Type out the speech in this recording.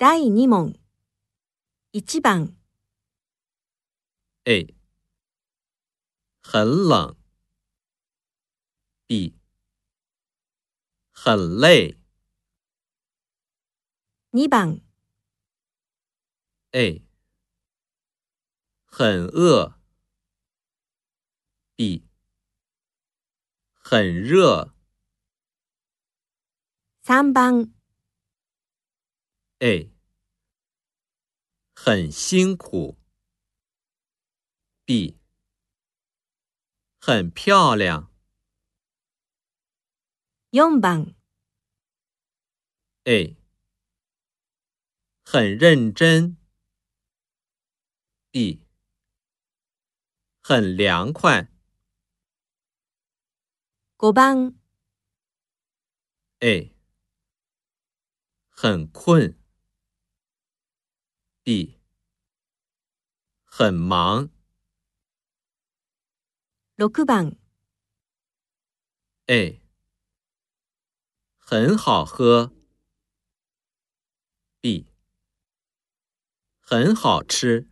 第二問，一番，A，很冷，B，很累。二番，A，很饿，B，很热三番。A，很辛苦。B，很漂亮。四番。A，很认真。B，很凉快。五番。A，很困。B，很忙。六番，A，很好喝。B，很好吃。